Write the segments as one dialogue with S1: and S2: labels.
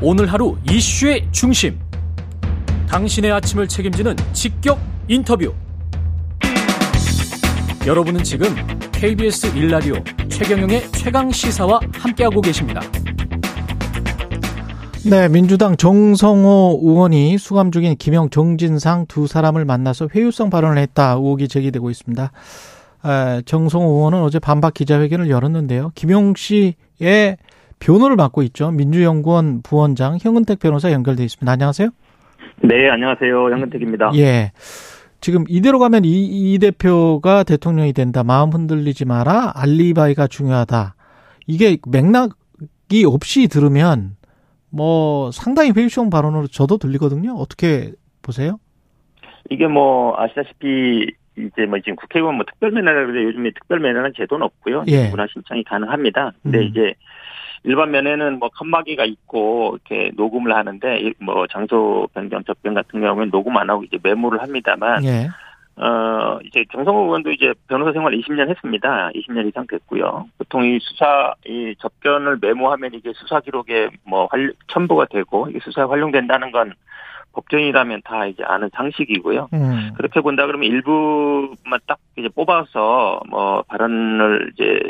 S1: 오늘 하루 이슈의 중심. 당신의 아침을 책임지는 직격 인터뷰. 여러분은 지금 KBS 일라디오 최경영의 최강 시사와 함께하고 계십니다.
S2: 네, 민주당 정성호 의원이 수감 중인 김영 정진상 두 사람을 만나서 회유성 발언을 했다 의혹이 제기되고 있습니다. 정성호 의원은 어제 반박 기자회견을 열었는데요. 김용 씨의 변호를 맡고 있죠. 민주연구원 부원장 현근택 변호사 연결돼 있습니다. 안녕하세요.
S3: 네, 안녕하세요. 현근택입니다.
S2: 예. 지금 이대로 가면 이, 이 대표가 대통령이 된다. 마음 흔들리지 마라. 알리바이가 중요하다. 이게 맥락이 없이 들으면 뭐 상당히 회유성 발언으로 저도 들리거든요. 어떻게 보세요?
S3: 이게 뭐 아시다시피 이제 뭐 지금 국회의원 뭐 특별 면회라 그래 요즘에 특별 면회는 제도는 없고요. 예. 문화 신청이 가능합니다. 근데 음. 이제 일반 면에는 뭐 칸막이가 있고 이렇게 녹음을 하는데 뭐 장소 변경 접견 같은 경우에는 녹음 안 하고 이제 메모를 합니다만 예. 어 이제 정성호 의원도 이제 변호사 생활 20년 했습니다. 20년 이상 됐고요. 보통 이 수사 이 접견을 메모하면 이게 수사 기록에 뭐 활, 첨부가 되고 이게 수사에 활용된다는 건 법정이라면 다 이제 아는 상식이고요. 음. 그렇게 본다 그러면 일부만 딱 이제 뽑아서 뭐 발언을 이제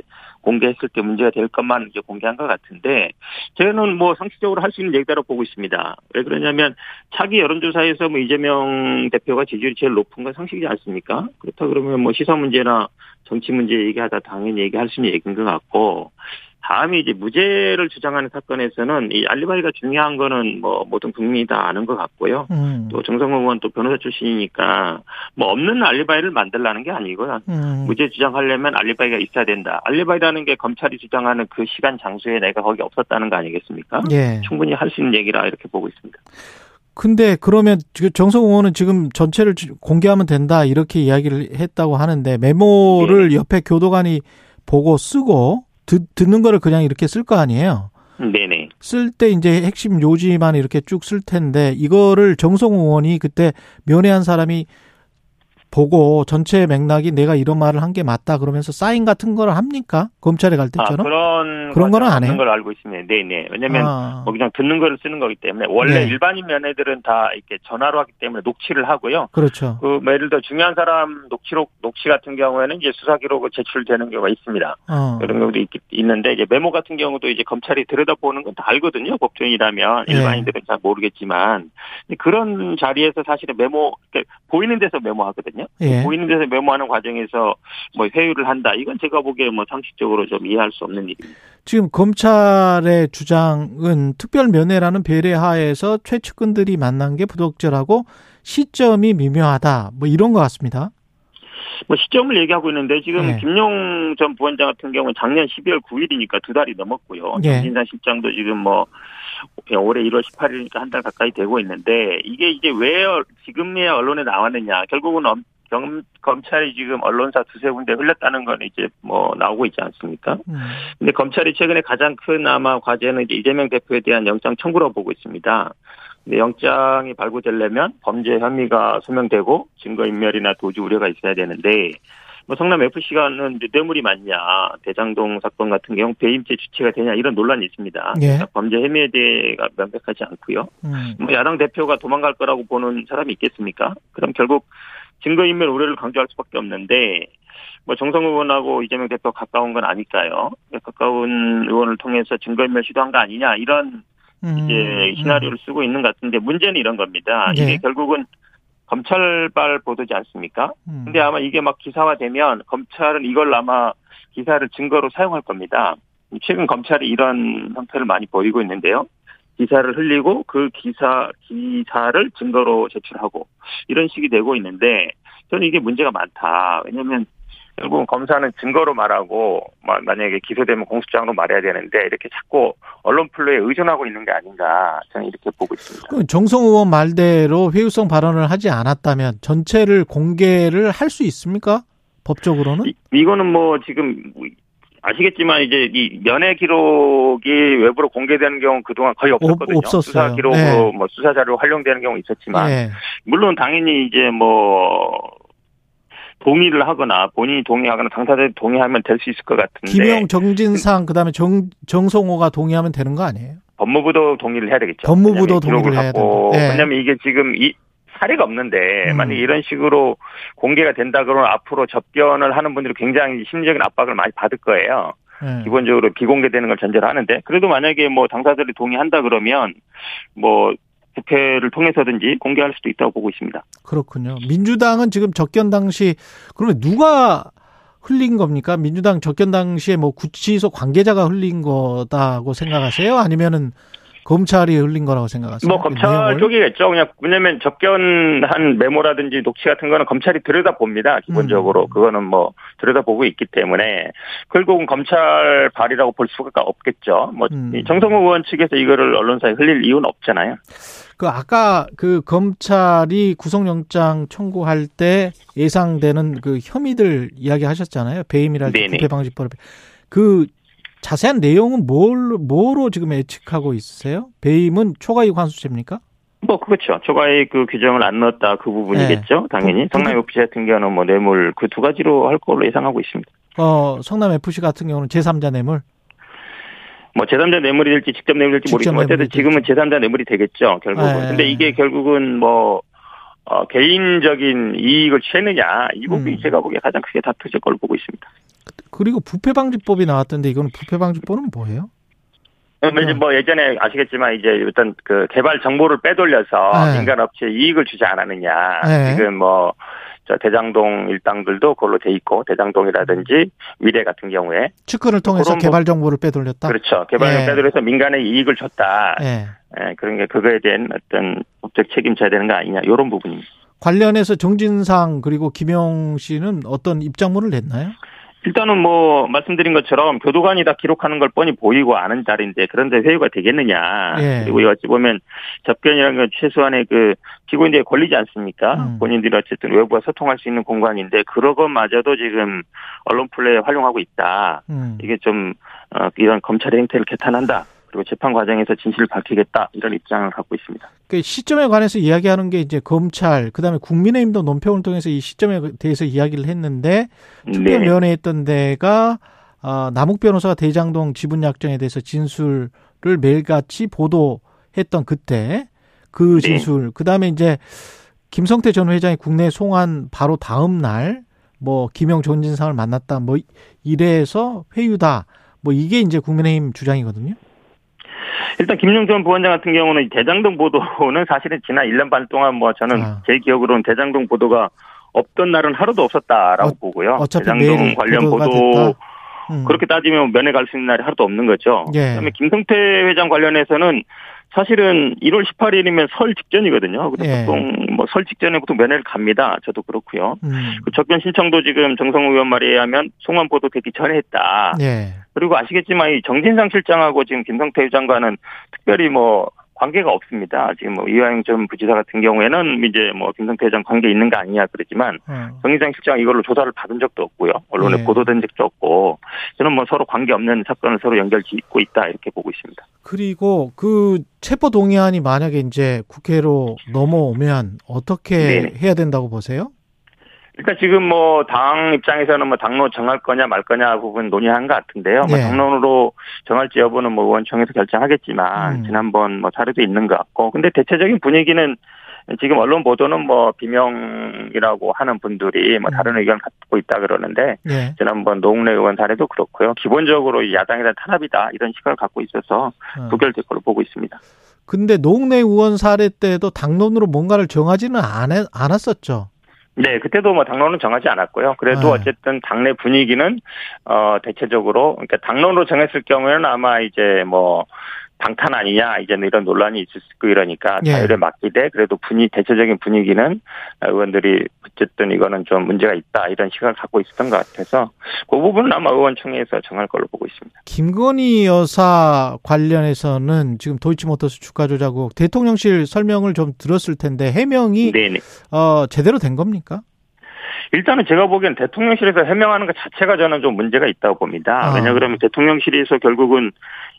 S3: 공개했을 때 문제가 될 것만 이제 공개한 것 같은데 저는 뭐 상식적으로 할 수 있는 얘기다라고 보고 있습니다. 왜 그러냐면 차기 여론조사에서 뭐 이재명 대표가 지지율이 제일 높은 건 상식이지 않습니까? 그렇다 그러면 뭐 시사 문제나 정치 문제 얘기하다 당연히 얘기할 수 있는 얘기인 것 같고 다음에 이제 무죄를 주장하는 사건에서는 이 알리바이가 중요한 거는 뭐 모든 국민이 다 아는 것 같고요. 음. 또 정성호 의원 또 변호사 출신이니까 뭐 없는 알리바이를 만들라는 게 아니고요. 음. 무죄 주장하려면 알리바이가 있어야 된다. 알리바이라는 게 검찰이 주장하는 그 시간 장소에 내가 거기 없었다는 거 아니겠습니까? 예. 충분히 할 수 있는 얘기라 이렇게 보고 있습니다.
S2: 근데 그러면 정성 의원은 지금 전체를 공개하면 된다 이렇게 이야기를 했다고 하는데 메모를 네. 옆에 교도관이 보고 쓰고 듣, 듣는 거를 그냥 이렇게 쓸 거 아니에요?
S3: 네네.
S2: 쓸 때 이제 핵심 요지만 이렇게 쭉 쓸 텐데 이거를 정성 의원이 그때 면회한 사람이 보고 전체 맥락이 내가 이런 말을 한 게 맞다 그러면서 사인 같은 걸 합니까? 검찰에 갈 때처럼?
S3: 아, 그런 그런 거는 안 해요. 걸 알고 있습니다. 네, 네. 왜냐면 아. 뭐 그냥 듣는 거를 쓰는 거기 때문에 원래 네. 일반인 면회들은 다 이렇게 전화로 하기 때문에 녹취를 하고요.
S2: 그렇죠.
S3: 그 뭐 예를 들어 중요한 사람 녹취록 녹취 같은 경우에는 이제 수사 기록을 제출되는 경우가 있습니다. 어. 그런 경우도 있, 있는데 이제 메모 같은 경우도 이제 검찰이 들여다보는 건 다 알거든요. 법조인이라면 네. 일반인들은 잘 모르겠지만 그런 자리에서 사실은 메모 보이는 데서 메모하거든요. 예. 보이는 데서 메모하는 과정에서 뭐 회유를 한다. 이건 제가 보기에 뭐 상식적으로 좀 이해할 수 없는 일입니다.
S2: 지금 검찰의 주장은 특별 면회라는 배례 하에서 최측근들이 만난 게 부적절하고 시점이 미묘하다. 뭐 이런 것 같습니다.
S3: 뭐 시점을 얘기하고 있는데 지금 네. 김용 전 부원장 같은 경우는 작년 12월 9일이니까 두 달이 넘었고요. 네. 정진산 실장도 지금 뭐 올해 1월 18일이니까 한 달 가까이 되고 있는데 이게 이제 왜 지금이야 언론에 나왔느냐 결국은 검, 검찰이 지금 언론사 두세 군데 흘렸다는 건 이제 뭐 나오고 있지 않습니까? 음. 근데 검찰이 최근에 가장 큰 아마 과제는 이제 이재명 대표에 대한 영장 청구로 보고 있습니다. 근데 영장이 발부되려면 범죄 혐의가 소명되고 증거 인멸이나 도주 우려가 있어야 되는데 뭐 성남 FC가는 뇌물이 맞냐 대장동 사건 같은 경우 배임죄 주체가 되냐 이런 논란이 있습니다. 예. 범죄 혐의에 대해가 명백하지 않고요. 음. 뭐 야당 대표가 도망갈 거라고 보는 사람이 있겠습니까? 그럼 결국 증거인멸 우려를 강조할 수밖에 없는데 뭐 정성 의원하고 이재명 대표 가까운 건 아닐까요? 가까운 의원을 통해서 증거인멸 시도한 거 아니냐 이런 음, 이제 시나리오를 음. 쓰고 있는 것 같은데 문제는 이런 겁니다. 네. 이게 결국은 검찰발 보도지 않습니까? 음. 근데 아마 이게 막 기사화되면 검찰은 이걸 아마 기사를 증거로 사용할 겁니다. 최근 검찰이 이런 형태를 많이 보이고 있는데요. 기사를 흘리고 그 기사 기사를 증거로 제출하고 이런 식이 되고 있는데 저는 이게 문제가 많다. 왜냐하면 결국은 검사는 증거로 말하고 만약에 기소되면 공소장으로 말해야 되는데 이렇게 자꾸 언론 플로에 의존하고 있는 게 아닌가 저는 이렇게 보고 있습니다.
S2: 정성 의원 말대로 회유성 발언을 하지 않았다면 전체를 공개를 할 수 있습니까? 법적으로는?
S3: 이, 이거는 뭐 지금 아시겠지만 이제 이 면회 기록이 외부로 공개되는 경우 그동안 거의 없었거든요.
S2: 없었어요.
S3: 수사 기록으로 네. 뭐 수사 자료 활용되는 경우 있었지만 네. 물론 당연히 이제 뭐 동의를 하거나 본인이 동의하거나 당사자들이 동의하면 될 수 있을 것 같은데
S2: 김영 정진상 그다음에 정 정성호가 동의하면 되는 거 아니에요?
S3: 법무부도 동의를 해야 되겠죠.
S2: 법무부도 동의를 해야 된다.
S3: 네. 왜냐하면 이게 지금 이 사례가 없는데 음. 만약 이런 식으로 공개가 된다 그러면 앞으로 접견을 하는 분들이 굉장히 심리적인 압박을 많이 받을 거예요. 네. 기본적으로 비공개되는 걸 전제로 하는데 그래도 만약에 뭐 당사자들이 동의한다 그러면 뭐 국회를 통해서든지 공개할 수도 있다고 보고 있습니다.
S2: 그렇군요. 민주당은 지금 접견 당시 그러면 누가 흘린 겁니까? 민주당 접견 당시에 뭐 구치소 관계자가 흘린 거다고 생각하세요? 아니면은 검찰이 흘린 거라고 생각하세요?
S3: 뭐 검찰 내용을? 쪽이겠죠. 그냥 왜냐면 접견한 메모라든지 녹취 같은 거는 검찰이 들여다 봅니다. 기본적으로 음. 그거는 뭐 들여다 보고 있기 때문에 결국은 검찰 발이라고 볼 수가 없겠죠. 뭐 음. 정성호 의원 측에서 이거를 언론사에 흘릴 이유는 없잖아요.
S2: 그 아까 그 검찰이 구속영장 청구할 때 예상되는 그 혐의들 이야기하셨잖아요. 배임이랄지 부패방지법. 그 자세한 내용은 뭘, 뭐로 지금 예측하고 있으세요? 배임은 초과이익 환수제입니까?
S3: 뭐 그렇죠. 초과이익 그 규정을 안 넣었다 그 부분이겠죠. 네. 당연히 성남 FC 같은 경우는 뭐 뇌물 그 두 가지로 할 걸로 예상하고 있습니다.
S2: 어 성남 FC 같은 경우는 제3자 뇌물.
S3: 뭐 제3자 뇌물이 될지 직접 뇌물이 될지 모르겠지만 어쨌든 지금은 제3자 뇌물이 되겠죠. 결국은. 네. 근데 이게 결국은 뭐 어, 개인적인 이익을 취했느냐 이 부분이 음. 제가 보기에 가장 크게 다투질 걸로 보고 있습니다.
S2: 그리고 부패 방지법이 나왔던데 이거는 부패 방지법은 뭐예요?
S3: 네, 뭐, 뭐 예전에 아시겠지만 이제 일단 그 개발 정보를 빼돌려서 네. 민간 업체에 이익을 주지 않았느냐. 네. 지금 뭐저 대장동 일당들도 그걸로 돼 있고 대장동이라든지 위례 같은 경우에
S2: 측근을 통해서 개발 정보를 빼돌렸다.
S3: 그렇죠. 개발 정보를 네. 빼돌려서 민간에 이익을 줬다. 네. 네. 그런 게 그거에 대한 어떤 법적 책임져야 되는 거 아니냐 이런 부분입니다.
S2: 관련해서 정진상 그리고 김영 씨는 어떤 입장문을 냈나요?
S3: 일단은 뭐 말씀드린 것처럼 교도관이 다 기록하는 걸 뻔히 보이고 아는 자리인데 그런데 회유가 되겠느냐. 예. 그리고 어찌 보면 접견이라는 건 최소한의 그 피고인들의 권리지 않습니까? 음. 본인들이 어쨌든 외부와 소통할 수 있는 공간인데 그런 것마저도 지금 언론 플레이에 활용하고 있다. 음. 이게 좀 어, 이런 검찰의 행태를 개탄한다. 그리고 재판 과정에서 진실을 밝히겠다 이런 입장을 갖고 있습니다.
S2: 그 시점에 관해서 이야기하는 게 이제 검찰 그다음에 국민의힘도 논평을 통해서 이 시점에 대해서 이야기를 했는데 특별위원회 했던 데가 어, 남욱 변호사가 대장동 지분 약정에 대해서 진술을 매일같이 보도했던 그때 그 네. 진술 네. 그다음에 이제 김성태 전 회장이 국내 송환 바로 다음 날 뭐 김영 전진상을 만났다 뭐 이래서 회유다 뭐 이게 이제 국민의힘 주장이거든요.
S3: 일단 김용전 부원장 같은 경우는 대장동 보도는 사실은 지난 1년 반 동안 뭐 저는 아. 제 기억으로는 대장동 보도가 없던 날은 하루도 없었다라고 어, 보고요. 대장동 관련 보도 음. 그렇게 따지면 면회 갈 수 있는 날이 하루도 없는 거죠. 예. 그다음에 김성태 회장 관련해서는 사실은 1월 18일이면 설 직전이거든요. 그래서 예. 보통 뭐 설 직전에 보통 면회를 갑니다. 저도 그렇고요. 음. 그 접견 신청도 지금 정성우 의원 말에 의하면 송환 보도 되기 전에 했다. 예. 그리고 아시겠지만 이 정진상 실장하고 지금 김성태 회장과는 특별히 뭐 관계가 없습니다. 지금 뭐 이화영 전 부지사 같은 경우에는 이제 뭐 김성태 회장 관계 있는 거 아니냐 그러지만 음. 정의장 실장 이걸로 조사를 받은 적도 없고요. 언론에 네. 보도된 적도 없고 저는 뭐 서로 관계 없는 사건을 서로 연결 짓고 있다 이렇게 보고 있습니다.
S2: 그리고 그 체포 동의안이 만약에 이제 국회로 넘어오면 어떻게 네 해야 된다고 보세요?
S3: 일단 지금 뭐 당 입장에서는 뭐 당로 정할 거냐 말 거냐 부분 논의한 것 같은데요. 뭐 네. 뭐 당론으로 정할지 여부는 뭐 의원총회에서 결정하겠지만 음. 지난번 뭐 사례도 있는 것 같고 근데 대체적인 분위기는 지금 언론 보도는 뭐 비명이라고 하는 분들이 뭐 다른 음. 의견을 갖고 있다 그러는데 네. 지난번 노웅래 의원 사례도 그렇고요. 기본적으로 야당에 대한 탄압이다 이런 시각을 갖고 있어서 음. 부결될 걸로 보고 있습니다.
S2: 근데 노웅래 의원 사례 때도 당론으로 뭔가를 정하지는 않았었죠.
S3: 네, 그때도 뭐 당론은 정하지 않았고요. 그래도 네. 어쨌든 당내 분위기는 어 대체적으로 그러니까 당론으로 정했을 경우에는 아마 이제 뭐 방탄 아니냐 이제 이런 논란이 있을 수 있고 이러니까 예. 자율에 맡기되 그래도 분위 대체적인 분위기는 의원들이 어쨌든 이거는 좀 문제가 있다 이런 시각을 갖고 있었던 것 같아서 그 부분은 아마 의원총회에서 정할 걸로 보고 있습니다.
S2: 김건희 여사 관련해서는 지금 도이치모터스 주가 조작국 대통령실 설명을 좀 들었을 텐데 해명이 네네. 어 제대로 된 겁니까?
S3: 일단은 제가 보기엔 대통령실에서 해명하는 것 자체가 저는 좀 문제가 있다고 봅니다. 아. 왜냐 그러면 대통령실에서 결국은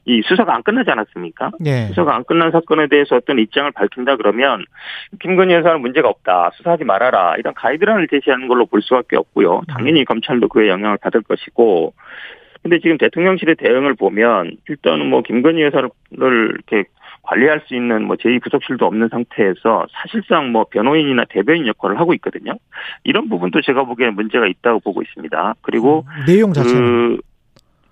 S3: 이 수사가 안 끝나지 않았습니까? 네. 수사가 안 끝난 사건에 대해서 어떤 입장을 밝힌다 그러면 김건희 여사는 문제가 없다. 수사하지 말아라. 이런 가이드라인을 제시하는 걸로 볼 수밖에 없고요. 당연히 검찰도 그에 영향을 받을 것이고 근데 지금 대통령실의 대응을 보면 일단은 뭐 김건희 여사를 이렇게 관리할 수 있는 뭐 제2부속실도 없는 상태에서 사실상 뭐 변호인이나 대변인 역할을 하고 있거든요. 이런 부분도 제가 보기에는 문제가 있다고 보고 있습니다. 그리고
S2: 음, 내용 자체 그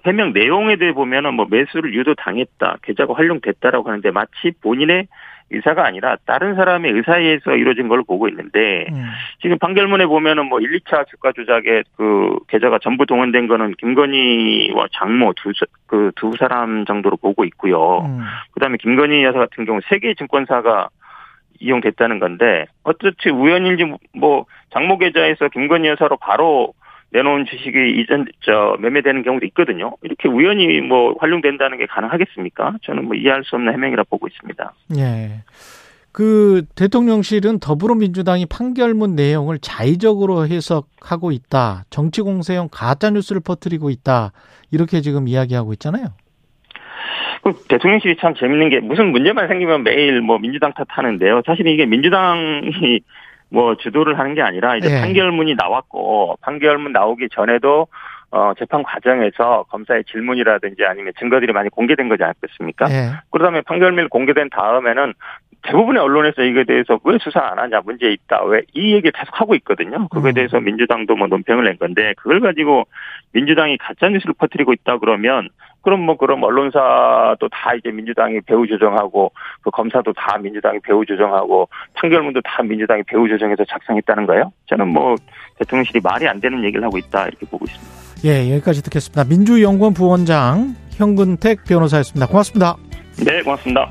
S3: 해명 내용에 대해 보면은 뭐 매수를 유도 당했다, 계좌가 활용됐다라고 하는데 마치 본인의 의사가 아니라 다른 사람의 의사에 의해서 이루어진 걸 보고 있는데 음. 지금 판결문에 보면은 뭐 1, 2차 주가 조작에 그 계좌가 전부 동원된 거는 김건희와 장모 두그두 사람 정도로 보고 있고요. 음. 그다음에 김건희 여사 같은 경우 세개 증권사가 이용됐다는 건데 어떻지 우연인지 뭐 장모 계좌에서 김건희 여사로 바로 내놓은 주식이 이전 저 매매되는 경우도 있거든요. 이렇게 우연히 뭐 활용된다는 게 가능하겠습니까? 저는 뭐 이해할 수 없는 해명이라 보고 있습니다.
S2: 예. 그 대통령실은 더불어민주당이 판결문 내용을 자의적으로 해석하고 있다. 정치 공세용 가짜 뉴스를 퍼뜨리고 있다. 이렇게 지금 이야기하고 있잖아요.
S3: 그 대통령실이 참 재밌는 게 무슨 문제만 생기면 매일 뭐 민주당 탓하는데요. 사실 이게 민주당이 뭐 주도를 하는 게 아니라 이제 네. 판결문이 나왔고 판결문 나오기 전에도 어, 재판 과정에서 검사의 질문이라든지 아니면 증거들이 많이 공개된 거지 않겠습니까? 네. 그러다음에 판결문이 공개된 다음에는 대부분의 언론에서 이거에 대해서 왜 수사 안 하냐 문제 있다 왜 이 얘기를 계속 하고 있거든요. 그거에 음. 대해서 민주당도 뭐 논평을 낸 건데 그걸 가지고 민주당이 가짜 뉴스를 퍼뜨리고 있다 그러면 그럼 뭐 그럼 언론사도 다 이제 민주당이 배후 조정하고 그 검사도 다 민주당이 배후 조정하고 판결문도 다 민주당이 배후 조정해서 작성했다는 거예요. 저는 뭐 대통령실이 말이 안 되는 얘기를 하고 있다 이렇게 보고 있습니다.
S2: 예, 여기까지 듣겠습니다. 민주연구원 부원장 현근택 변호사였습니다. 고맙습니다.
S3: 네, 고맙습니다.